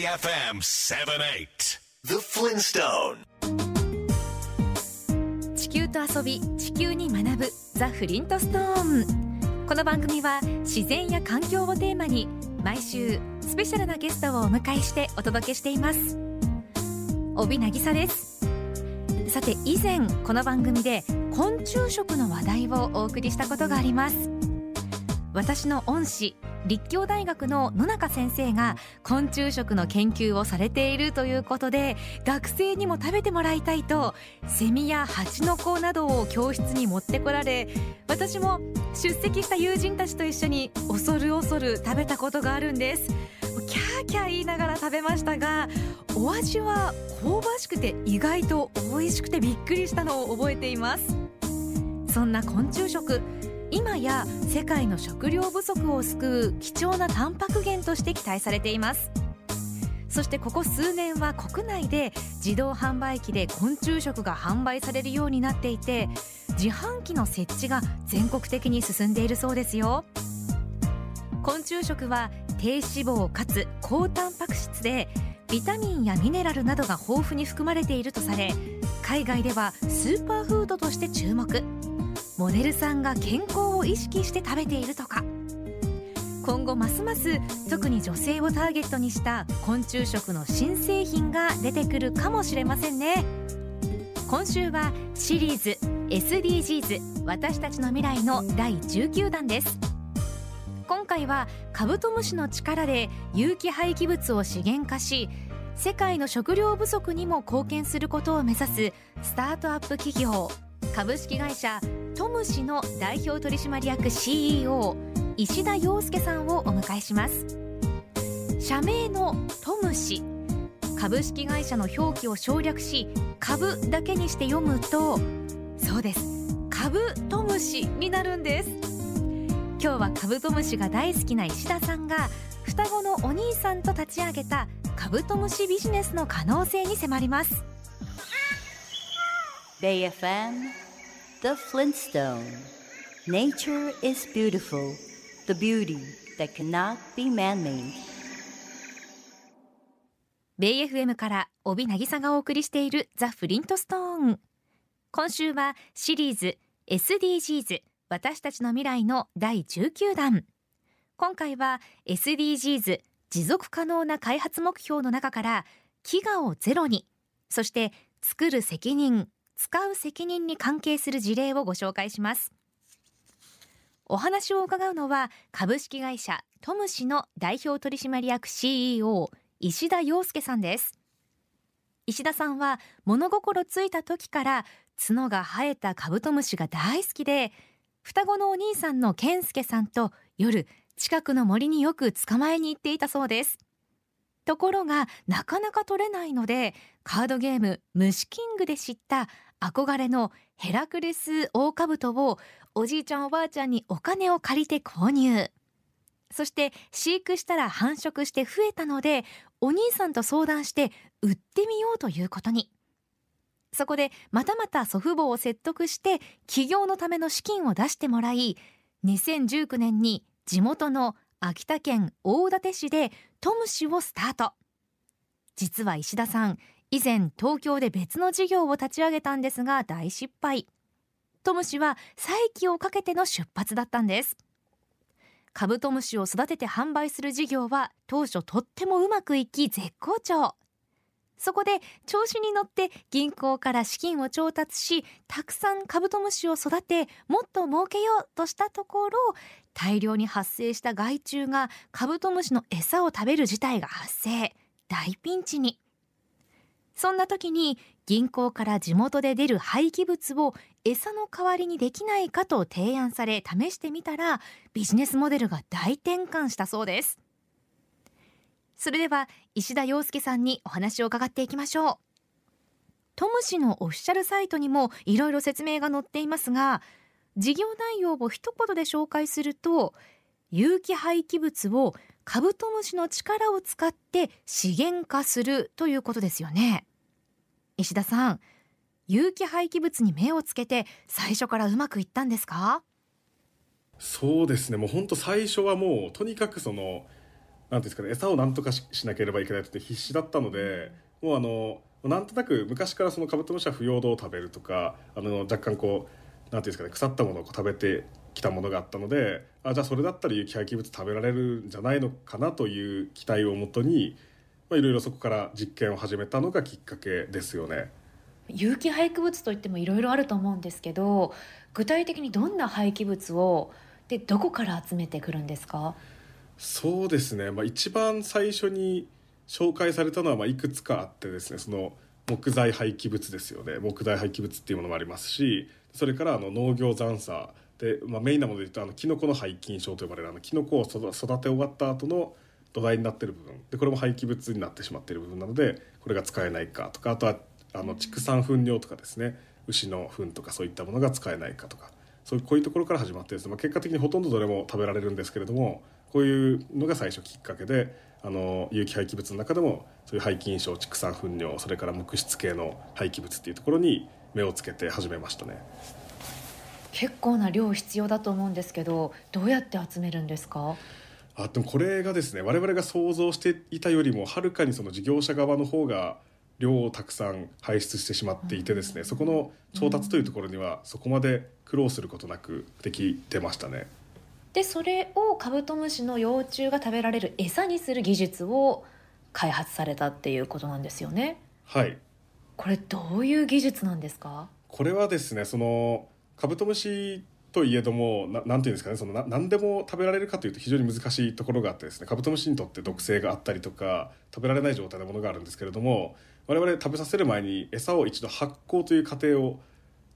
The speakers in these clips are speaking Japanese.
FM 78 The Flintstone 地球と遊び地球に学ぶザ・フリントストーン。この番組は自然や環境をテーマに毎週スペシャルなゲストをお迎えしてお届けしています。帯渚です。さて以前この番組で昆虫食の話題をお送りしたことがあります。私の恩師立教大学の野中先生が昆虫食の研究をされているということで学生にも食べてもらいたいとセミや蜂の子などを教室に持ってこられ私も出席した友人たちと一緒に恐る恐る食べたことがあるんです。キャーキャー言いながら食べましたがお味は香ばしくて意外と美味しくてびっくりしたのを覚えています。そんな昆虫食今や世界の食料不足を救う貴重なタンパク源として期待されています。そしてここ数年は国内で自動販売機で昆虫食が販売されるようになっていて自販機の設置が全国的に進んでいるそうですよ。昆虫食は低脂肪かつ高タンパク質でビタミンやミネラルなどが豊富に含まれているとされ海外ではスーパーフードとして注目。モデルさんが健康を意識して食べているとか。今後ますます特に女性をターゲットにした昆虫食の新製品が出てくるかもしれませんね。今週はシリーズ SDGs 私たちの未来の第19弾です。今回はカブトムシの力で有機廃棄物を資源化し世界の食料不足にも貢献することを目指すスタートアップ企業。株式会社トムシの代表取締役 CEO 石田洋介さんをお迎えします。社名のトムシ株式会社の表記を省略し株だけにして読むとそうです。カブトムシになるんです。今日はカブトムシが大好きな石田さんが双子のお兄さんと立ち上げたカブトムシビジネスの可能性に迫ります。The Flintstone. Nature is beautiful The beauty that cannot be man-made. ベイ FM から帯渚がお送りしているザ・フリントストーン今週はシリーズ SDGs 私たちの未来の第19弾。今回は SDGs 持続可能な開発目標の中から飢餓をゼロに。そして作る責任。使う責任に関係する事例をご紹介します。お話を伺うのは株式会社トムシの代表取締役 CEO 石田洋介さんです。石田さんは物心ついた時から角が生えたカブトムシが大好きで双子のお兄さんの健介さんと夜近くの森によく捕まえに行っていたそうです。ところがなかなか取れないのでカードゲーム虫キングで知った憧れのヘラクレスオオカブトをおじいちゃんおばあちゃんにお金を借りて購入。そして飼育したら繁殖して増えたのでお兄さんと相談して売ってみようということに。そこでまたまた祖父母を説得して起業のための資金を出してもらい2019年に地元の秋田県大館市でトムシをスタート。実は石田さん、以前東京で別の事業を立ち上げたんですが大失敗。トムシは再起をかけての出発だったんです。カブトムシを育てて販売する事業は当初とってもうまくいき絶好調。そこで調子に乗って銀行から資金を調達し、たくさんカブトムシを育て、もっと儲けようとしたところ、大量に発生した害虫がカブトムシの餌を食べる事態が発生。大ピンチに。そんな時に銀行から地元で出る廃棄物を餌の代わりにできないかと提案され試してみたらビジネスモデルが大転換したそうです。それでは石田洋介さんにお話を伺っていきましょう。トム氏のオフィシャルサイトにもいろいろ説明が載っていますが、事業内容を一言で紹介すると、有機廃棄物をカブトムシの力を使って資源化するということですよね。石田さん、有機廃棄物に目をつけて最初からうまくいったんですか？そうですね。もう本当最初はもうとにかくそのなんですかね餌をなんとかしなければいけないって必死だったのでもうあのなんとなく昔からそのカブトムシは腐葉土を食べるとかあの若干こうなんていうんですかね腐ったものを食べてきたものがあったのであじゃあそれだったら有機廃棄物食べられるんじゃないのかなという期待をもとに、まあ、いろいろそこから実験を始めたのがきっかけですよね。有機廃棄物といってもいろいろあると思うんですけど具体的にどんな廃棄物をでどこから集めてくるんですか？そうですね、まあ、一番最初に紹介されたのはまあいくつかあってですね。その木材廃棄物ですよね。木材廃棄物っていうものもありますしそれからあの農業残渣。で、まあ、メインなもので言うとあのキノコの廃菌症と呼ばれるあのキノコを育て終わった後の土台になってる部分。でこれも廃棄物になってしまっている部分なのでこれが使えないかとかあとはあの畜産糞尿とかですね。牛の糞とかそういったものが使えないかとか。そういうこういうところから始まってですね、まあ、結果的にほとんどどれも食べられるんですけれどもこういうのが最初きっかけであの有機廃棄物の中でもそういう廃菌症畜産糞尿それから木質系の廃棄物っていうところに目をつけて始めましたね。結構な量必要だと思うんですけどどうやって集めるんですか？あでもこれがですね我々が想像していたよりもはるかにその事業者側の方が量をたくさん排出してしまっていてですね、そこの調達というところにはそこまで苦労することなくできてましたね。でそれをカブトムシの幼虫が食べられる餌にする技術を開発されたっていうことなんですよね。はいこれどういう技術なんですか？これはですねそのカブトムシといえどもななんていうんですかねそのな何でも食べられるかというと非常に難しいところがあってですねカブトムシにとって毒性があったりとか食べられない状態のものがあるんですけれども我々食べさせる前に餌を一度発酵という過程を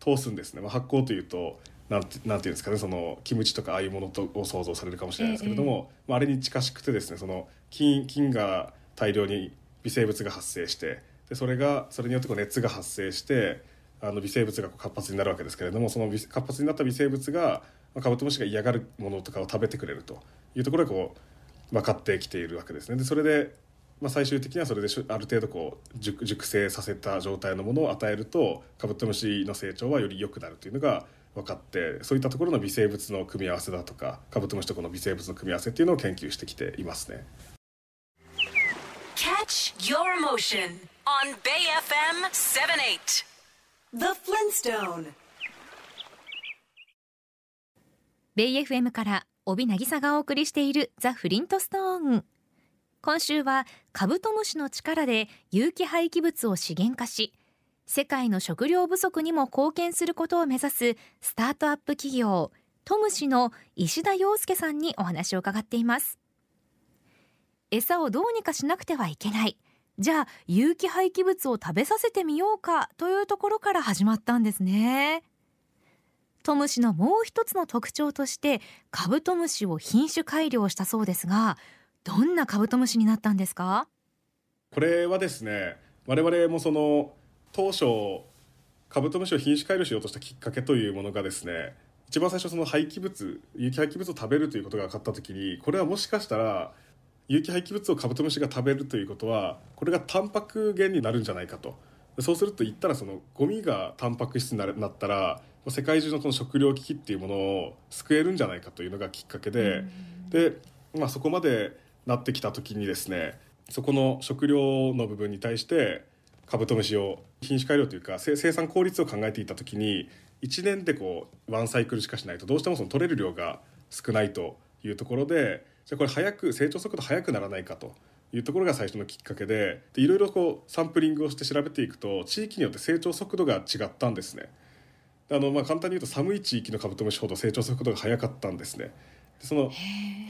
通すんですね、まあ、発酵というとなんてなんていうんですかねそのキムチとかああいうものとを想像されるかもしれないですけれども、ええ、まあ、あれに近しくてですねその菌菌が大量に微生物が発生してでそれがそれによってこう熱が発生してあの微生物が活発になるわけですけれどもその活発になった微生物がカブトムシが嫌がるものとかを食べてくれるというところがこう分かってきているわけですね。でそれでまあ、最終的にはそれである程度こう熟熟成させた状態のものを与えるとカブトムシの成長はより良くなるというのが分かってそういったところの微生物の組み合わせだとかカブトムシとこの微生物の組み合わせっていうのを研究してきていますね。Catch your motion on Bay FM 78 The Flintstone. ベイ FM から帯渚がお送りしているザ・フリントストーン今週はカブトムシの力で有機廃棄物を資源化し世界の食料不足にも貢献することを目指すスタートアップ企業トムシの石田洋介さんにお話を伺っています。餌をどうにかしなくてはいけない。じゃあ有機廃棄物を食べさせてみようかというところから始まったんですね。トムシのもう一つの特徴としてカブトムシを品種改良したそうですがどんなカブトムシになったんですか？これはですね我々もその当初カブトムシを品種改良しようとしたきっかけというものがですね一番最初その廃棄物有機廃棄物を食べるということが分かった時にこれはもしかしたら有機廃棄物をカブトムシが食べるということはこれがタンパク源になるんじゃないかと。そうすると言ったらそのゴミがタンパク質になったら世界中のこの食糧危機っていうものを救えるんじゃないかというのがきっかけで、で、まあ、そこまでなってきた時にですねそこの食料の部分に対してカブトムシを品種改良というか生産効率を考えていた時に1年でこうワンサイクルしかしないとどうしてもその取れる量が少ないというところでじゃあこれ早く成長速度速くならないかというところが最初のきっかけででいろいろこうサンプリングをして調べていくと地域によって成長速度が違ったんですね。あのまあ簡単に言うと寒い地域のカブトムシほど成長速度が速かったんですね。その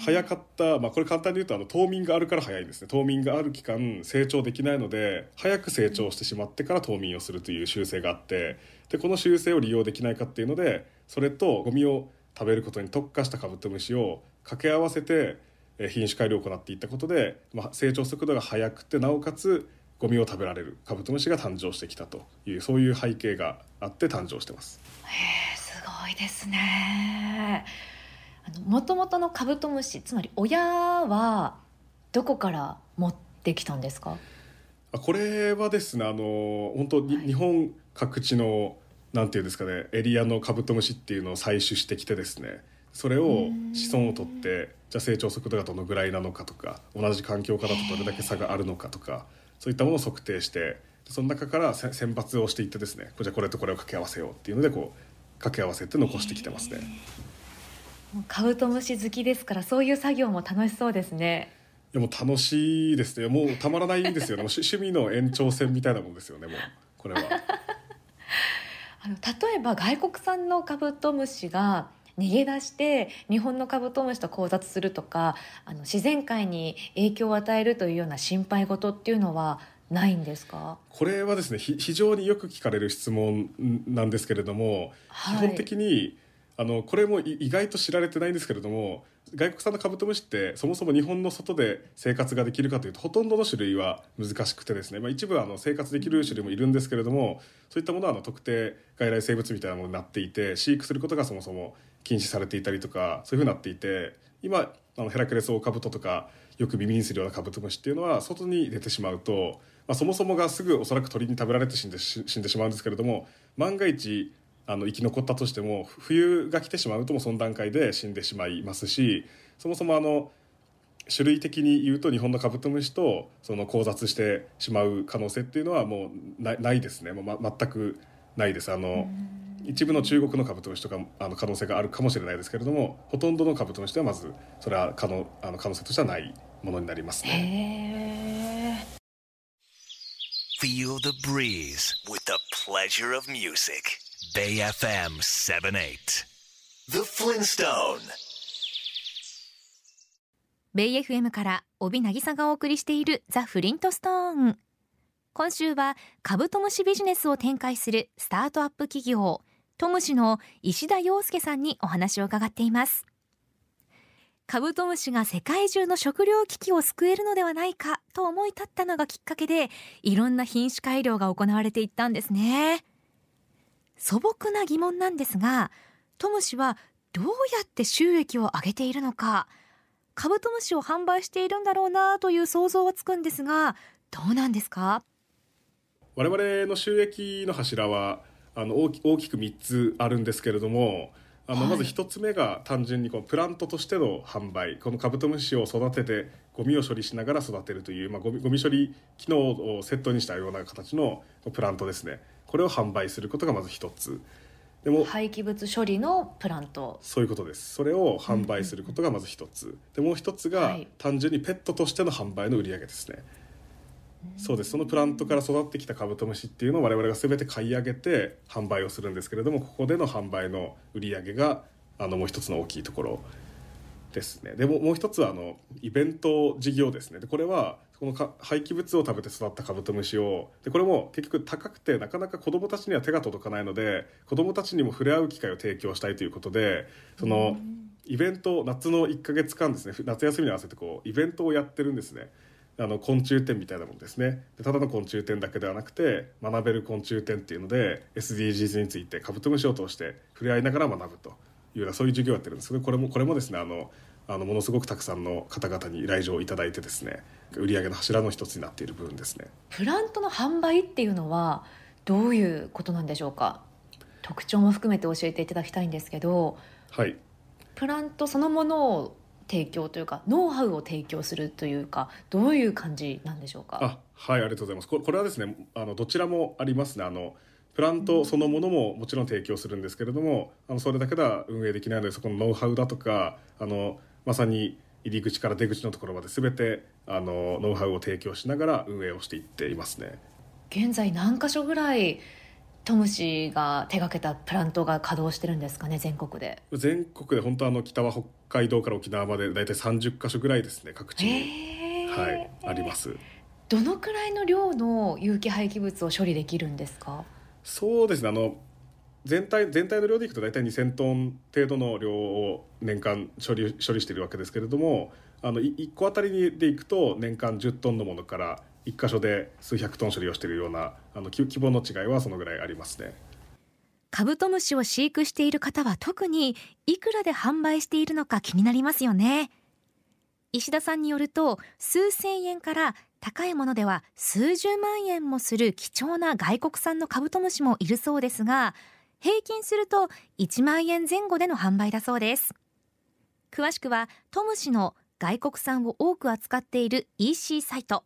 早かった、まあ、これ簡単に言うとあの冬眠があるから早いんですね冬眠がある期間成長できないので早く成長してしまってから冬眠をするという習性があってでこの習性を利用できないかっていうのでそれとゴミを食べることに特化したカブトムシを掛け合わせて品種改良を行っていったことで、まあ、成長速度が速くてなおかつゴミを食べられるカブトムシが誕生してきたというそういう背景があって誕生してます。へすごいですね。もともとのカブトムシつまり親はどこから持ってきたんですか？これはですねあの本当に、はい、日本各地のなんていうんですかねエリアのカブトムシっていうのを採取してきてですねそれを子孫を取ってじゃあ成長速度がどのぐらいなのかとか同じ環境下だとどれだけ差があるのかとかそういったものを測定してその中から選抜をしていってですねじゃあこれとこれを掛け合わせようっていうのでこう掛け合わせて残してきてますね。カブトムシ好きですからそういう作業も楽しそうですね。いやもう楽しいですねもうたまらないんですよね 趣味の延長線みたいなもんですよねもうこれは。あの例えば外国産のカブトムシが逃げ出して日本のカブトムシと交雑するとかあの自然界に影響を与えるというような心配事っていうのはないんですか？これはですね非常によく聞かれる質問なんですけれども、はい、基本的にあのこれも意外と知られてないんですけれども外国産のカブトムシってそもそも日本の外で生活ができるかというとほとんどの種類は難しくてですね、まあ、一部はあの生活できる種類もいるんですけれどもそういったものはあの特定外来生物みたいなものになっていて飼育することがそもそも禁止されていたりとかそういうふうになっていて今あのヘラクレスオオカブトとかよく耳にするようなカブトムシっていうのは外に出てしまうと、まあ、そもそもがすぐおそらく鳥に食べられて死んで死んでしまうんですけれども万が一あの生き残ったとしても冬が来てしまうともその段階で死んでしまいますしそもそもあの種類的に言うと日本のカブトムシとその交雑してしまう可能性っていうのはもうないですねもう、ま、全くないです。あの一部の中国のカブトムシとかあの可能性があるかもしれないですけれどもほとんどのカブトムシではまずそれは可能あの可能性としてはないものになりますね。Feel the breeze with the pleasure of music. Bay FM 78 The Flintstone ベイ FM から帯渚がお送りしているザ・フリントストーン今週はカブトムシビジネスを展開するスタートアップ企業トムシの石田洋介さんにお話を伺っています。カブトムシが世界中の食糧危機を救えるのではないかと思い立ったのがきっかけでいろんな品種改良が行われていったんですね。素朴な疑問なんですがトムシはどうやって収益を上げているのかカブトムシを販売しているんだろうなという想像はつくんですがどうなんですか？我々の収益の柱はあの大き大きく3つあるんですけれどもあのまず1つ目が単純にこのプラントとしての販売。このカブトムシを育ててゴミを処理しながら育てるという、まあ、ゴミゴミ処理機能をセットにしたような形のプラントですね。これを販売することがまず一つ。でも廃棄物処理のプラント。そういうことです。それを販売することがまず一つ、うん、でもう一つが、単純にペットとしての販売の売り上げですね、そうです。そのプラントから育ってきたカブトムシっていうのを我々が全て買い上げて販売をするんですけれどもここでの販売の売り上げがあのもう一つの大きいところですね。でももう一つはあのイベント事業ですね。でこれはこの廃棄物を食べて育ったカブトムシをでこれも結局高くてなかなか子どもたちには手が届かないので子どもたちにも触れ合う機会を提供したいということでそのイベント夏の1か月間ですね。夏休みに合わせてこうイベントをやってるんですね。あの昆虫展みたいなものですね。でただの昆虫展だけではなくて学べる昆虫展っていうので SDGs についてカブトムシを通して触れ合いながら学ぶというようなそういう授業をやってるんですけどこれもこれもですねあのあのものすごくたくさんの方々に来場いただいてですね売上の柱の一つになっている部分ですね。プラントの販売っていうのはどういうことなんでしょうか？特徴も含めて教えていただきたいんですけど、はい、プラントそのものを提供というかノウハウを提供するというかどういう感じなんでしょうか？あはいありがとうございます。これはですねあのどちらもありますね。あのプラントそのものももちろん提供するんですけれどもあのそれだけでは運営できないのでそこのノウハウだとかあのまさに入り口から出口のところまで全てあのノウハウを提供しながら運営をしていっていますね。現在何箇所ぐらいトムシが手がけたプラントが稼働してるんですかね全国で。全国で本当あの北は北海道から沖縄まで大体30箇所ぐらいですね各地に、はい、あります。どのくらいの量の有機廃棄物を処理できるんですか？そうですねあの全体全体の量でいくと大体2,000トン程度の量を年間処理処理しているわけですけれどもあの1個あたりでいくと年間10トンのものから1箇所で数百トン処理をしているようなあの規模の違いはそのぐらいありますね。カブトムシを飼育している方は特にいくらで販売しているのか気になりますよね。石田さんによると数千円から高いものでは数十万円もする貴重な外国産のカブトムシもいるそうですが平均すると1万円前後での販売だそうです詳しくはトム氏の外国産を多く扱っている EC サイト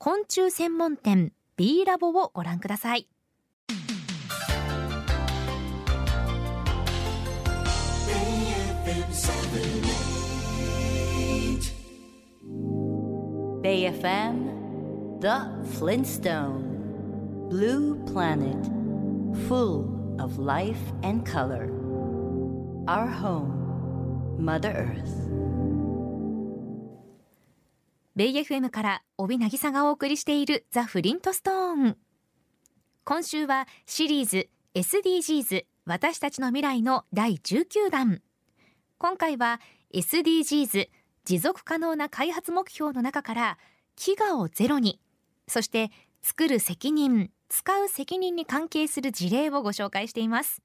昆虫専門店 B ラボをご覧ください BAFMThe Flintstone Blue Planet Full of life and color Our home Mother Earth ベイ FM から帯渚がお送りしているザ・フリントストーン。今週はシリーズ SDGs 私たちの未来の第19弾。今回は SDGs 持続可能な開発目標の中から飢餓をゼロにそして作る責任使う責任に関係する事例をご紹介しています。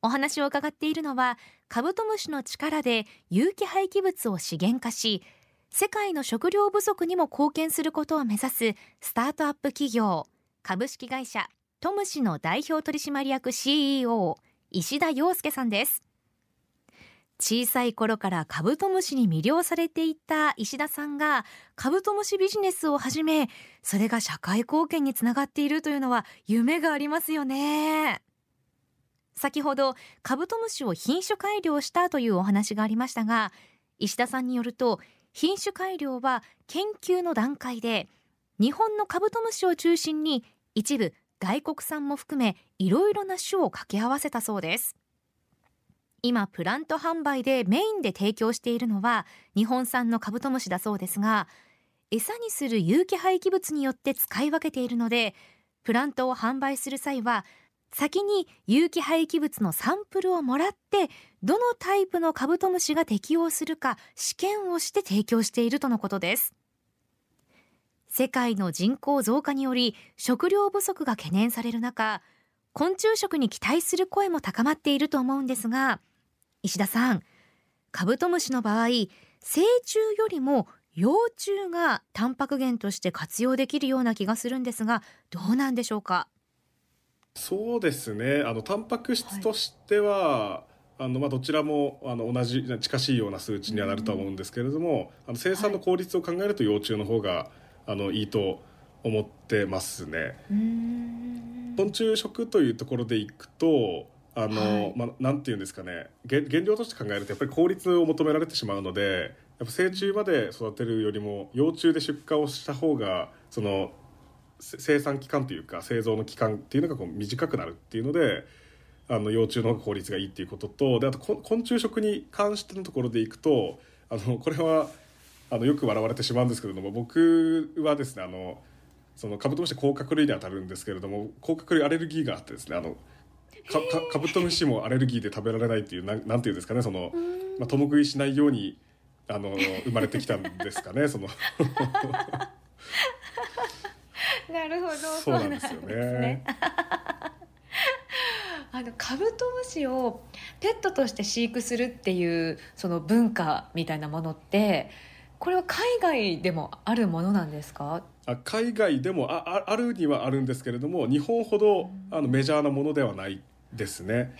お話を伺っているのはカブトムシの力で有機廃棄物を資源化し世界の食料不足にも貢献することを目指すスタートアップ企業株式会社トムシの代表取締役 CEO 石田洋介さんです。小さい頃からカブトムシに魅了されていた石田さんがカブトムシビジネスを始めそれが社会貢献につながっているというのは夢がありますよね。先ほどカブトムシを品種改良したというお話がありましたが石田さんによると品種改良は研究の段階で日本のカブトムシを中心に一部外国産も含めいろいろな種を掛け合わせたそうです。今プラント販売でメインで提供しているのは日本産のカブトムシだそうですが餌にする有機廃棄物によって使い分けているのでプラントを販売する際は先に有機廃棄物のサンプルをもらってどのタイプのカブトムシが適用するか試験をして提供しているとのことです。世界の人口増加により食料不足が懸念される中昆虫食に期待する声も高まっていると思うんですが石田さんカブトムシの場合成虫よりも幼虫がタンパク源として活用できるような気がするんですがどうなんでしょうか？そうですね。あのタンパク質としては、あのまあ、どちらもあの同じ近しいような数値にはなるとは思うんですけれども、あの生産の効率を考えると幼虫の方が、あのいいと思ってますね。昆虫食というところでいくとあの、はい、まあ、なんていうんですかね。原料として考えるとやっぱり効率を求められてしまうのでやっぱ成虫まで育てるよりも幼虫で出荷をした方がその生産期間というか製造の期間っていうのがこう短くなるっていうのであの幼虫の効率がいいっていうこととであと昆虫食に関してのところでいくとあのこれはあのよく笑われてしまうんですけれども僕はですねあのそのカブトムシ甲殻類にあたるんですけれども甲殻類アレルギーがあってですねあのかカブトムシもアレルギーで食べられないっていうなんなんていうんですかねその、まあ、共食いしないようにあの生まれてきたんですかねその なるほど。そうなんですよね。あのカブトムシをペットとして飼育するっていうその文化みたいなものってこれは海外でもあるものなんですか？あ海外でもああるにはあるんですけれども日本ほどあのメジャーなものではないですね。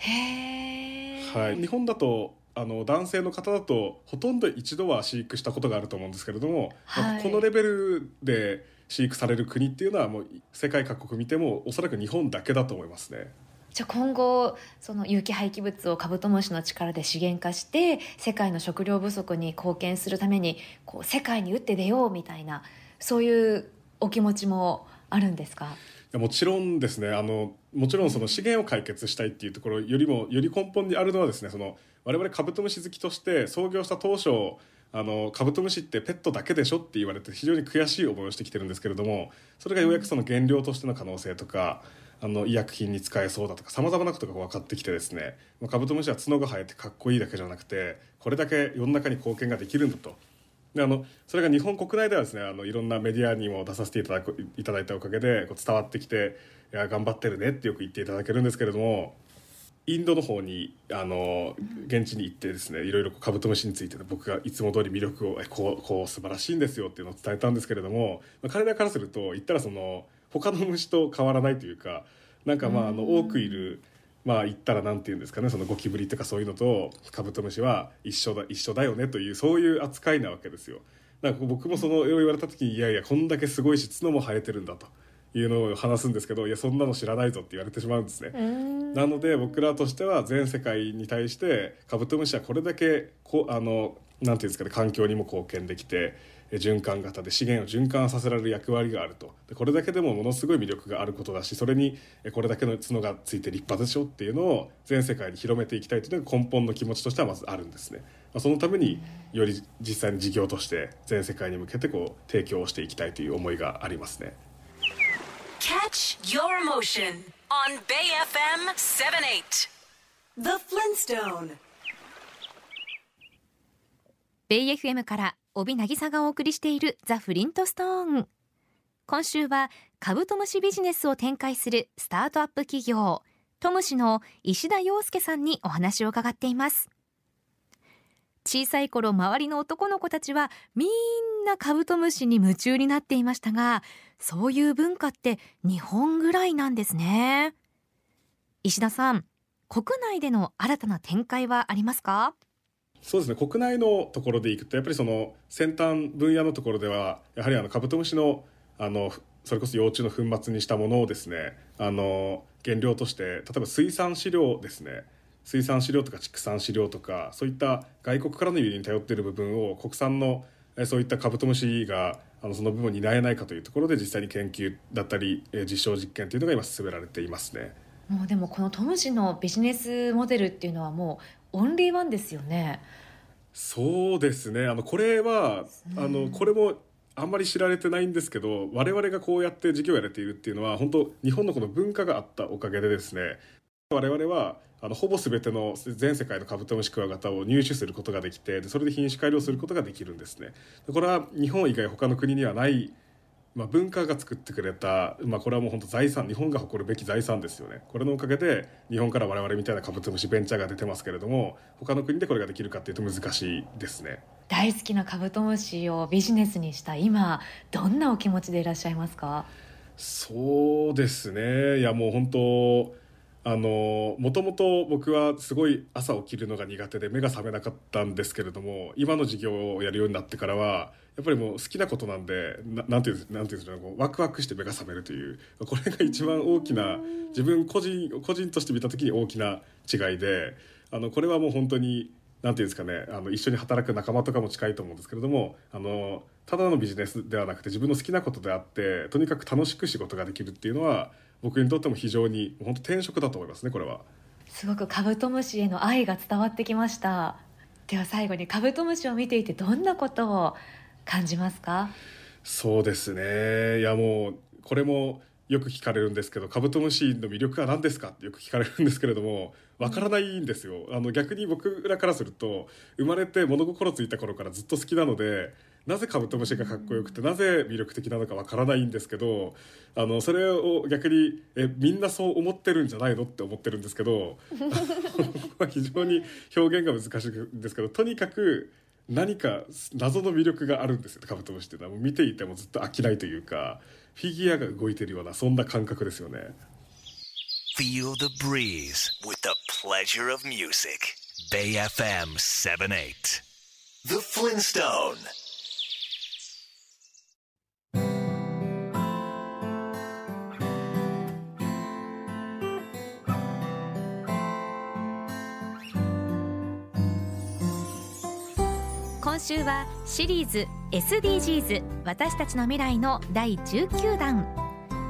はい、日本だとあの男性の方だとほとんど一度は飼育したことがあると思うんですけれども、はい、このレベルで飼育される国っていうのはもう世界各国見てもおそらく日本だけだと思いますね。じゃあ今後その有機廃棄物をカブトムシの力で資源化して世界の食料不足に貢献するためにこう世界に打って出ようみたいなそういうお気持ちもあるんですか？もちろんですねあのもちろんその資源を解決したいっていうところよりもより根本にあるのはですねその我々カブトムシ好きとして創業した当初あのカブトムシってペットだけでしょって言われて非常に悔しい思いをしてきてるんですけれどもそれがようやくその原料としての可能性とかあの医薬品に使えそうだとかさまざまなことが分かってきてですねカブトムシは角が生えてかっこいいだけじゃなくてこれだけ世の中に貢献ができるんだと。であのそれが日本国内ではですねあのいろんなメディアにも出させていただくいただいたおかげでこう伝わってきて「いや頑張ってるね」ってよく言っていただけるんですけれどもインドの方にあの現地に行ってですねいろいろカブトムシについて僕がいつも通り魅力をこうこう素晴らしいんですよっていうのを伝えたんですけれども、まあ、彼らからすると言ったらその他の虫と変わらないというかなんかまああの多くいるまあ言ったらなんて言うんですかねそのゴキブリとかそういうのとカブトムシは一緒だ一緒だよねというそういう扱いなわけですよ。だから僕もその言われた時にいやいやこんだけすごいし角も生えてるんだと。いうのを話すんですけどいやそんなの知らないぞって言われてしまうんですねなので僕らとしては全世界に対してカブトムシはこれだけこあのなんていうんですかね環境にも貢献できて循環型で資源を循環させられる役割があるとでこれだけでもものすごい魅力があることだしそれにこれだけの角がついて立派でしょっていうのを全世界に広めていきたいというのが根本の気持ちとしてはまずあるんですね。まあ、そのためにより実際に事業として全世界に向けてこう提供をしていきたいという思いがありますね。Catch your motion on Bay FM 78 The Flintstone. ベイ FM から帯渚がお送りしているザ・フリントストーン今週はカブトムシビジネスを展開するスタートアップ企業トムシの石田洋介さんにお話を伺っています。小さい頃周りの男の子たちはみんなカブトムシに夢中になっていましたがそういう文化って日本ぐらいなんですね。石田さん国内での新たな展開はありますか？そうですね。国内のところでいくとやっぱりその先端分野のところではやはりあのカブトムシのあのそれこそ幼虫の粉末にしたものをですねあの原料として例えば水産飼料ですね。水産飼料とか畜産飼料とかそういった外国からの輸入に頼っている部分を国産のそういったカブトムシがあのその部分を担えないかというところで実際に研究だったり実証実験というのが今進められていますね。もうでもこのトムシのビジネスモデルっていうのはもうオンリーワンですよね。そうですねあのこれは、あのこれもあんまり知られてないんですけど我々がこうやって事業をやれているっていうのは本当日本のこの文化があったおかげでですね我々はあのほぼ全ての全世界のカブトムシクワガタを入手することができてでそれで品種改良することができるんですね。これは日本以外他の国にはないまあ、文化が作ってくれた、まあ、これはもう本当財産日本が誇るべき財産ですよね。これのおかげで日本から我々みたいなカブトムシベンチャーが出てますけれども他の国でこれができるかっていうと難しいですね。大好きなカブトムシをビジネスにした今どんなお気持ちでいらっしゃいますか？そうですね。いやもう本当あのもともと僕はすごい朝起きるのが苦手で目が覚めなかったんですけれども今の授業をやるようになってからはやっぱりもう好きなことなんでななんていうんなんていうんですかワクワクして目が覚めるというこれが一番大きな自分個人個人として見た時に大きな違いであのこれはもう本当になんていうんですかねあの一緒に働く仲間とかも近いと思うんですけれどもあのただのビジネスではなくて自分の好きなことであってとにかく楽しく仕事ができるっていうのは僕にとっても非常に本当転職だと思いますねこれは。すごくカブトムシへの愛が伝わってきました。では最後にカブトムシを見ていてどんなことを感じますか？そうですね。いやもうこれもよく聞かれるんですけどカブトムシの魅力は何ですかってよく聞かれるんですけれどもわからないんですよ。あの逆に僕らからすると生まれて物心ついた頃からずっと好きなのでなぜカブトムシがかっこよくてなぜ魅力的なのかわからないんですけどあのそれを逆にえみんなそう思ってるんじゃないのって思ってるんですけど 非常に表現が難しいんですけどとにかく何か謎の魅力があるんですよカブトムシっていうのは見ていてもずっと飽きないというかフィギュアが動いてるようなそんな感覚ですよね。Feel the breeze with the pleasure of music. Bay FM 78. The Flintstone. 週はシリーズ SDGs 私たちの未来の第19弾。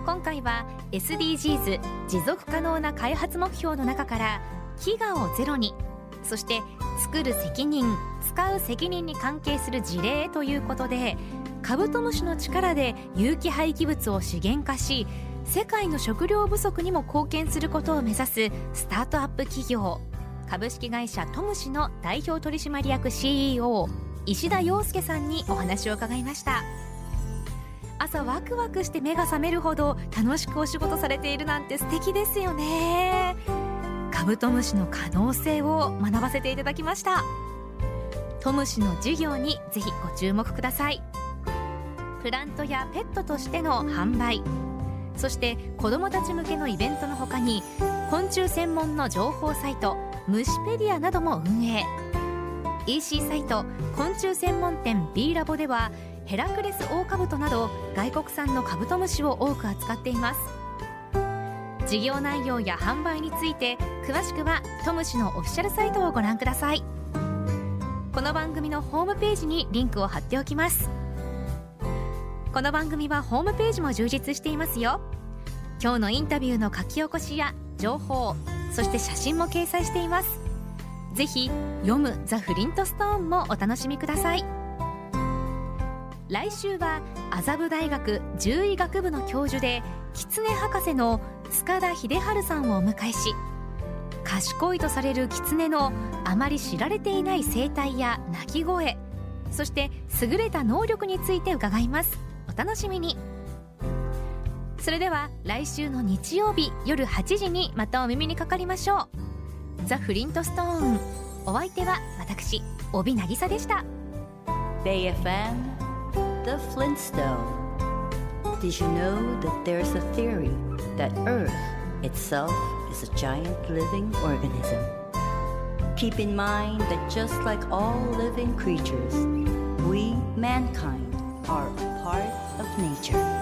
今回は SDGs 持続可能な開発目標の中から飢餓をゼロにそして作る責任使う責任に関係する事例ということでカブトムシの力で有機廃棄物を資源化し世界の食料不足にも貢献することを目指すスタートアップ企業。株式会社トムシの代表取締役 CEO 石田洋介さんにお話を伺いました。朝ワクワクして目が覚めるほど楽しくお仕事されているなんて素敵ですよね。カブトムシの可能性を学ばせていただきました。トムシの授業にぜひご注目ください。プラントやペットとしての販売。そして子どもたち向けのイベントの他に昆虫専門の情報サイト虫ペディアなども運営。EC サイト昆虫専門店 B ラボではヘラクレスオオカブトなど外国産のカブトムシを多く扱っています。事業内容や販売について詳しくはトムシのオフィシャルサイトをご覧ください。この番組のホームページにリンクを貼っておきます。この番組はホームページも充実していますよ。今日のインタビューの書き起こしや情報そして写真も掲載しています。ぜひ読むザ・フリントストーンもお楽しみください。来週は麻布大学獣医学部の教授で狐博士の塚田秀治さんをお迎えし賢いとされる狐のあまり知られていない生態や鳴き声そして優れた能力について伺います。お楽しみに。それでは来週の日曜日夜8時にまたお耳にかかりましょう。ザ・フリントストーンお相手は私帯渚でした BayFM The Flintstone Did you know that there's a theory that Earth itself is a giant living organism? Keep in mind that just like all living creatures, we, mankind, are a part of nature.